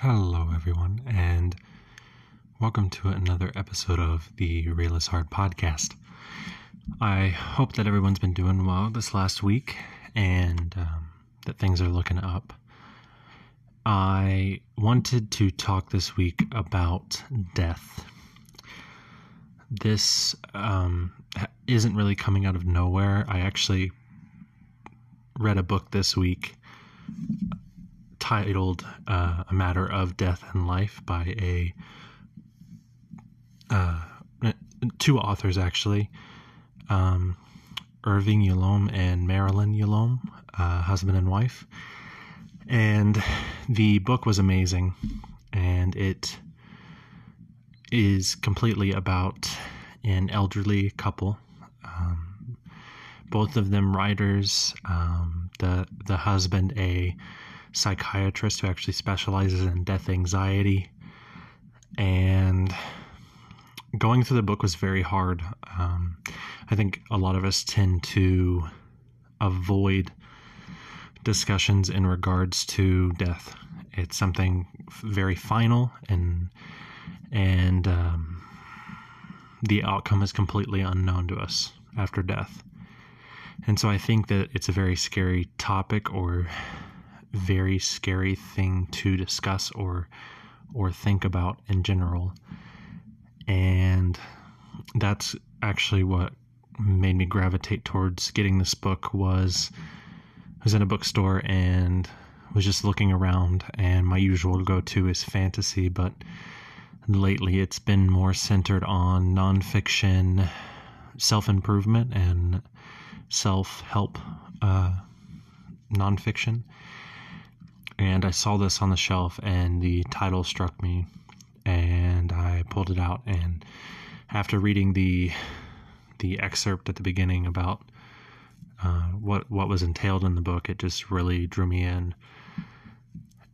Hello, everyone, and welcome to another episode of the Real is Hard podcast. I hope that everyone's been doing well this last week and um, that things are looking up. I wanted to talk this week about death. This um, isn't really coming out of nowhere. I actually read a book this week titled uh, "A Matter of Death and Life" by a uh, two authors actually, um, Irving Yalom and Marilyn Yalom, uh, husband and wife. And the book was amazing, and it is completely about an elderly couple. Um, both of them writers. Um, the the husband a psychiatrist who actually specializes in death anxiety. And going through the book was very hard. Um, I think a lot of us tend to avoid discussions in regards to death. It's something very final and and um, the outcome is completely unknown to us after death. And so I think that it's a very scary topic or very scary thing to discuss or or think about in general. And that's actually what made me gravitate towards getting this book was I was in a bookstore and was just looking around and my usual go-to is fantasy, but lately it's been more centered on nonfiction, self-improvement and self-help uh, nonfiction and I saw this on the shelf, and the title struck me, and I pulled it out. And after reading the the excerpt at the beginning about uh, what what was entailed in the book, it just really drew me in.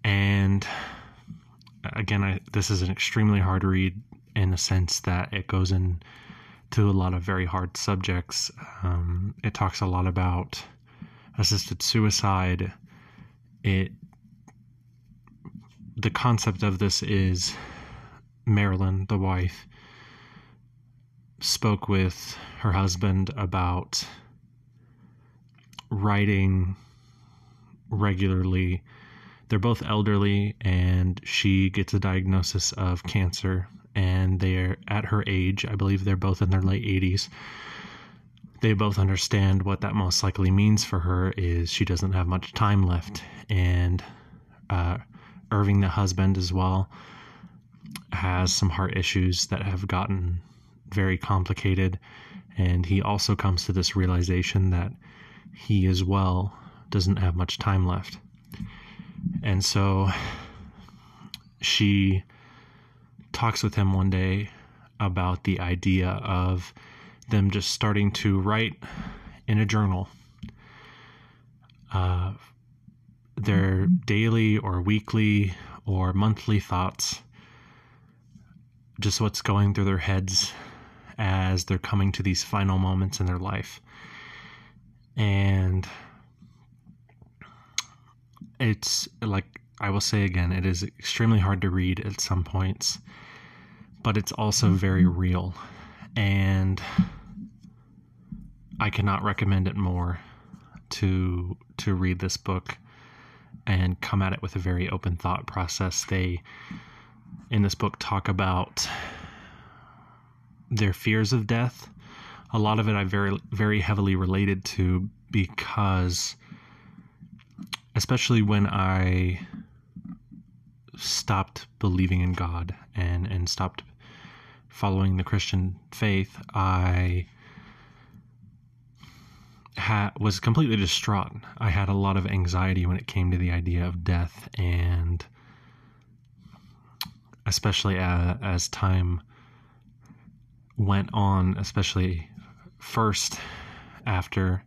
And again, I, this is an extremely hard read in the sense that it goes in to a lot of very hard subjects. Um, it talks a lot about assisted suicide. It the concept of this is Marilyn, the wife, spoke with her husband about writing regularly. They're both elderly, and she gets a diagnosis of cancer. And they're at her age, I believe they're both in their late 80s. They both understand what that most likely means for her is she doesn't have much time left. And uh, Irving, the husband, as well, has some heart issues that have gotten very complicated. And he also comes to this realization that he as well doesn't have much time left. And so she talks with him one day about the idea of them just starting to write in a journal uh, their daily or weekly or monthly thoughts, just what's going through their heads as they're coming to these final moments in their life. And it's like I will say again, it is extremely hard to read at some points, but it's also mm-hmm. very real. And I cannot recommend it more to to read this book and come at it with a very open thought process. They, in this book, talk about their fears of death. A lot of it I very, very heavily related to because, especially when I stopped believing in God and, and stopped following the Christian faith, I had was completely distraught. I had a lot of anxiety when it came to the idea of death, and especially as, as time went on, especially first after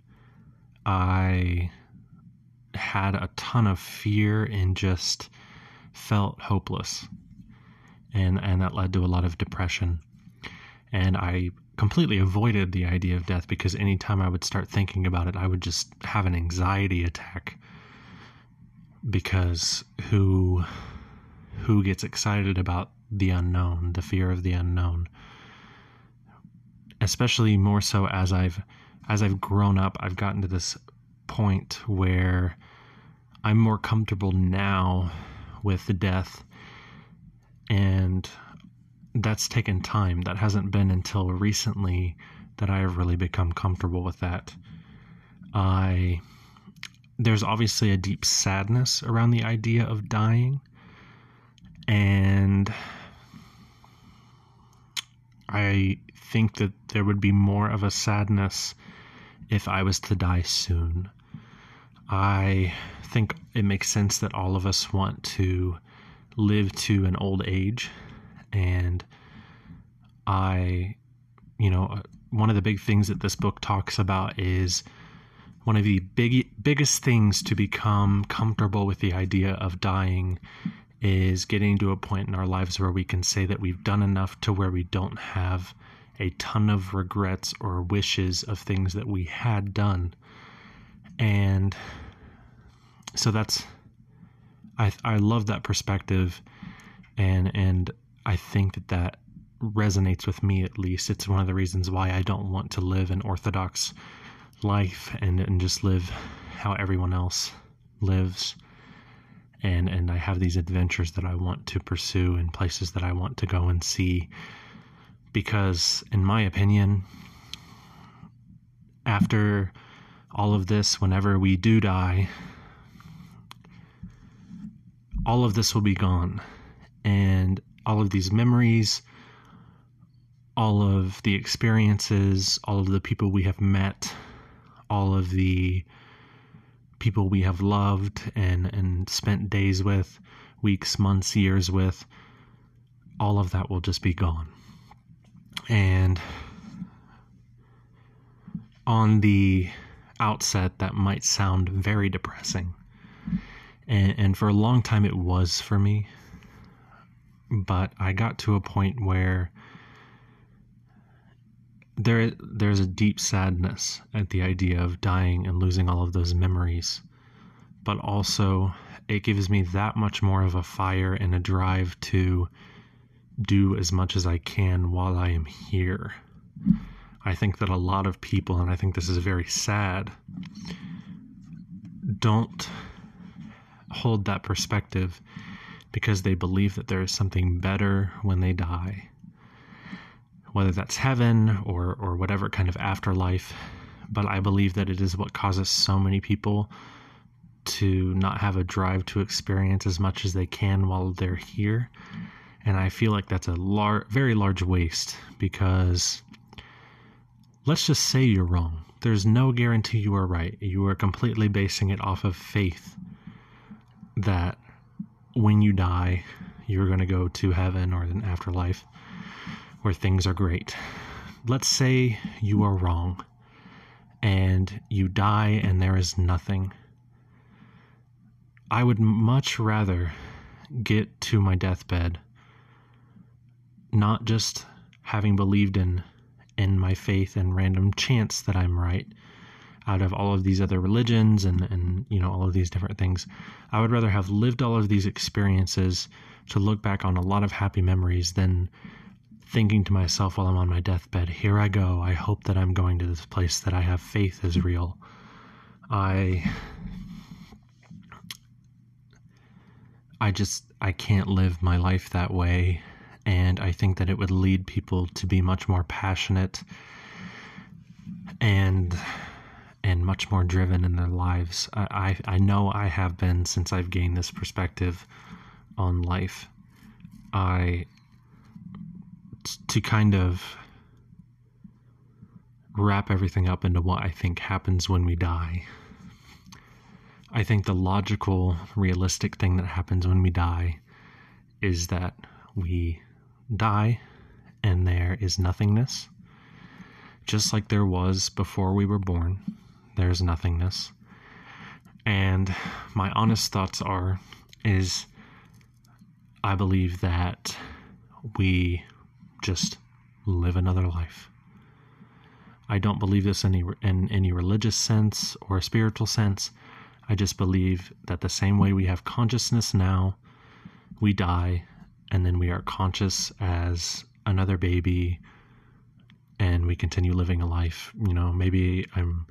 I had a ton of fear and just felt hopeless. And and that led to a lot of depression. And I completely avoided the idea of death because anytime I would start thinking about it, I would just have an anxiety attack because who who gets excited about the unknown, the fear of the unknown. Especially more so as I've as I've grown up, I've gotten to this point where I'm more comfortable now with the death and that's taken time. That hasn't been until recently that I have really become comfortable with that. I there's obviously a deep sadness around the idea of dying and I think that there would be more of a sadness if I was to die soon. I think it makes sense that all of us want to live to an old age. And I, you know, uh, one of the big things that this book talks about is one of the big, biggest things to become comfortable with the idea of dying is getting to a point in our lives where we can say that we've done enough to where we don't have a ton of regrets or wishes of things that we had done. And so that's I I love that perspective and and I think that that resonates with me at least. It's one of the reasons why I don't want to live an orthodox life and and just live how everyone else lives. And and I have these adventures that I want to pursue and places that I want to go and see because in my opinion after all of this whenever we do die all of this will be gone. And all of these memories, all of the experiences, all of the people we have met, all of the people we have loved and, and spent days with, weeks, months, years with, all of that will just be gone. And on the outset, that might sound very depressing and, and for a long time it was for me but i got to a point where there there's a deep sadness at the idea of dying and losing all of those memories but also it gives me that much more of a fire and a drive to do as much as I can while I am here. I think that a lot of people, and I think this is very sad, don't hold that perspective because they believe that there is something better when they die. Whether that's heaven or, or whatever kind of afterlife, but I believe that it is what causes so many people to not have a drive to experience as much as they can while they're here. And I feel like that's a lar- very large waste because let's just say you're wrong. There's no guarantee you are right. You are completely basing it off of faith that when you die, you're going to go to heaven or an afterlife where things are great. Let's say you are wrong and you die and there is nothing. I would much rather get to my deathbed not just having believed in in my faith and random chance that I'm right, out of all of these other religions and, and you know all of these different things. I would rather have lived all of these experiences to look back on a lot of happy memories than thinking to myself while i'm on my deathbed here i go. I hope that i'm going to this place that i have faith is real. I i just i can't live my life that way and i think that it would lead people to be much more passionate and and much more driven in their lives. I, I, I know I have been since I've gained this perspective on life. I to kind of wrap everything up into what I think happens when we die. I think the logical, realistic thing that happens when we die is that we die and there is nothingness, just like there was before we were born there's nothingness. And my honest thoughts are is I believe that we just live another life. I don't believe this any in any religious sense or spiritual sense. I just believe that the same way we have consciousness now, we die and then we are conscious as another baby and we continue living a life you know maybe i'm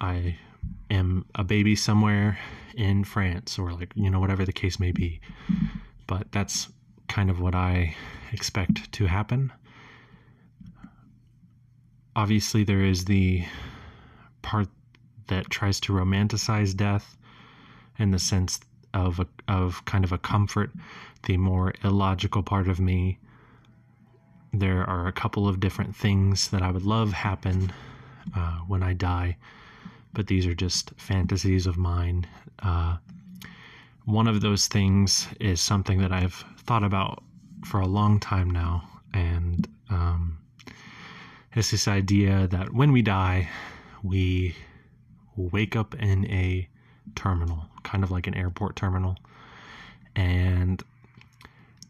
i am a baby somewhere in france or like you know whatever the case may be. But that's kind of what i expect to happen. Obviously there is the part that tries to romanticize death in the sense of a, of kind of a comfort the more illogical part of me. There are a couple of different things that I would love happen uh, when I die, but these are just fantasies of mine. Uh, one of those things is something that I've thought about for a long time now, and um, it's this idea that when we die, we wake up in a terminal, kind of like an airport terminal, and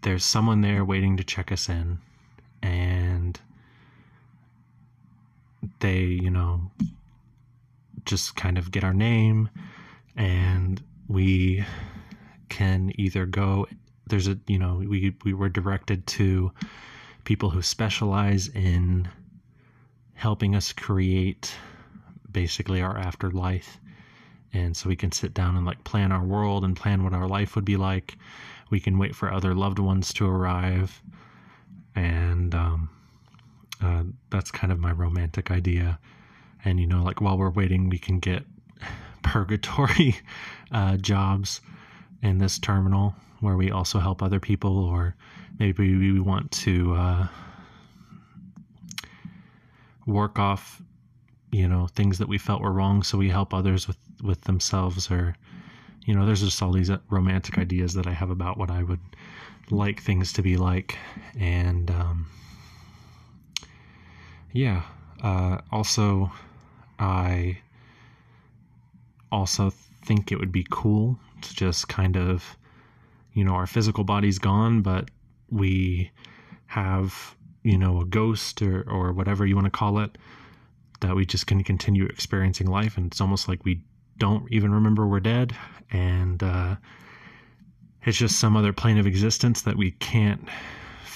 there's someone there waiting to check us in. And they, you know, just kind of get our name and we can either go there's a you know we we were directed to people who specialize in helping us create basically our afterlife. And so we can sit down and like plan our world and plan what our life would be like. We can wait for other loved ones to arrive. And um, uh, that's kind of my romantic idea. And you know, like while we're waiting, we can get purgatory uh, jobs in this terminal where we also help other people, or maybe we want to uh, work off, you know, things that we felt were wrong, so we help others with with themselves, or you know, there's just all these romantic ideas that I have about what I would like things to be like. And um, yeah, uh, also, I also think it would be cool to just kind of, you know, our physical body's gone, but we have, you know, a ghost or, or whatever you want to call it, that we just can continue experiencing life. And it's almost like we don't even remember we're dead. And, uh, it's just some other plane of existence that we can't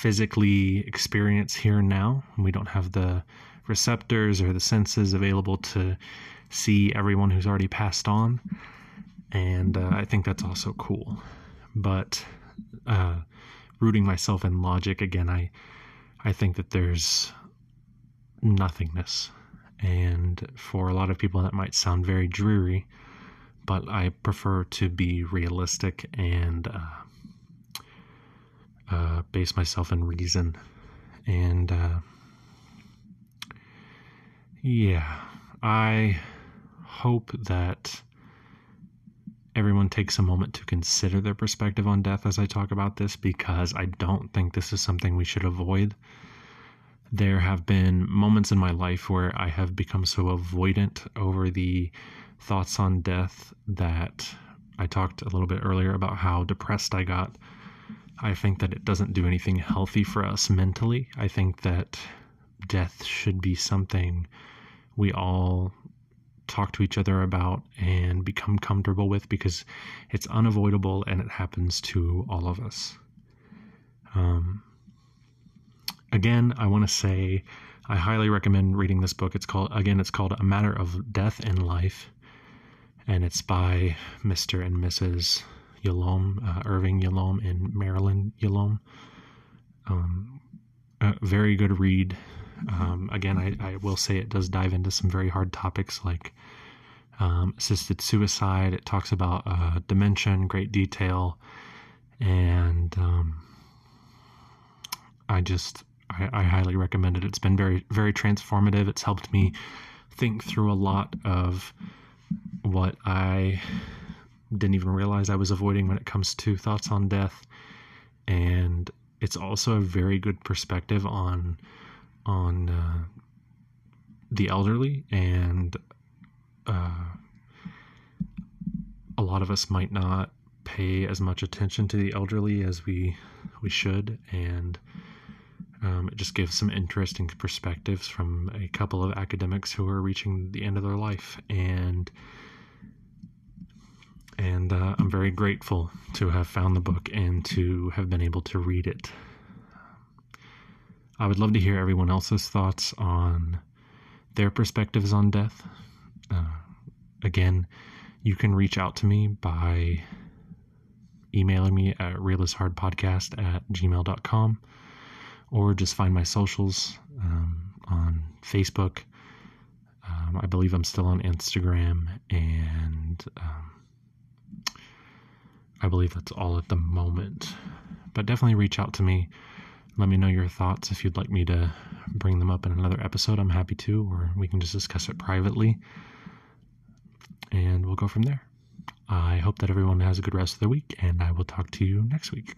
physically experience here and now. We don't have the receptors or the senses available to see everyone who's already passed on. And uh, I think that's also cool. But uh, rooting myself in logic again, I I think that there's nothingness. And for a lot of people, that might sound very dreary but I prefer to be realistic and uh, uh, base myself in reason. And uh, yeah, I hope that everyone takes a moment to consider their perspective on death as I talk about this because I don't think this is something we should avoid. There have been moments in my life where I have become so avoidant over the thoughts on death that I talked a little bit earlier about how depressed I got. I think that it doesn't do anything healthy for us mentally. I think that death should be something we all talk to each other about and become comfortable with because it's unavoidable and it happens to all of us. Um, again, I want to say I highly recommend reading this book. It's called, again, it's called A Matter of Death and Life and it's by Mr. and Mrs. Yalom, uh, Irving Yalom and Marilyn Yalom. Um, very good read. Um, again, I, I, will say it does dive into some very hard topics like um, assisted suicide. It talks about uh, dementia in great detail, and um, I just I, I highly recommend it. It's been very very transformative. It's helped me think through a lot of what I didn't even realize I was avoiding when it comes to thoughts on death. And it's also a very good perspective on on uh, the elderly and uh, a lot of us might not pay as much attention to the elderly as we we should and um, it just gives some interesting perspectives from a couple of academics who are reaching the end of their life and And uh, I'm very grateful to have found the book and to have been able to read it. I would love to hear everyone else's thoughts on their perspectives on death. Uh, again, you can reach out to me by emailing me at realishardpodcast at gmail.com or just find my socials um, on Facebook. Um, I believe I'm still on Instagram, and um, I believe that's all at the moment. But definitely reach out to me. Let me know your thoughts if you'd like me to bring them up in another episode. I'm happy to, or we can just discuss it privately. And we'll go from there. I hope that everyone has a good rest of the week, and I will talk to you next week.